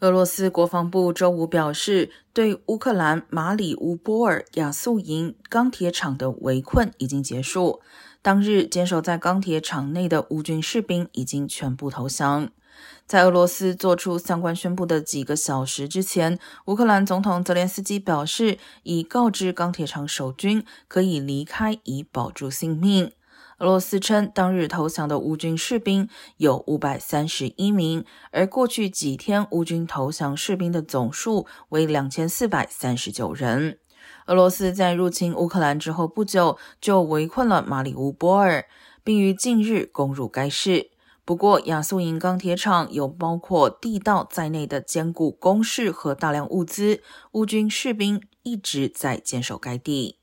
俄罗斯国防部周五表示，对乌克兰马里乌波尔亚速营钢铁厂的围困已经结束。当日坚守在钢铁厂内的乌军士兵已经全部投降。在俄罗斯做出相关宣布的几个小时之前，乌克兰总统泽连斯基表示，已告知钢铁厂守军可以离开，以保住性命。俄罗斯称，当日投降的乌军士兵有五百三十一名，而过去几天乌军投降士兵的总数为两千四百三十九人。俄罗斯在入侵乌克兰之后不久，就围困了马里乌波尔，并于近日攻入该市。不过，亚速营钢铁厂有包括地道在内的坚固工事和大量物资，乌军士兵一直在坚守该地。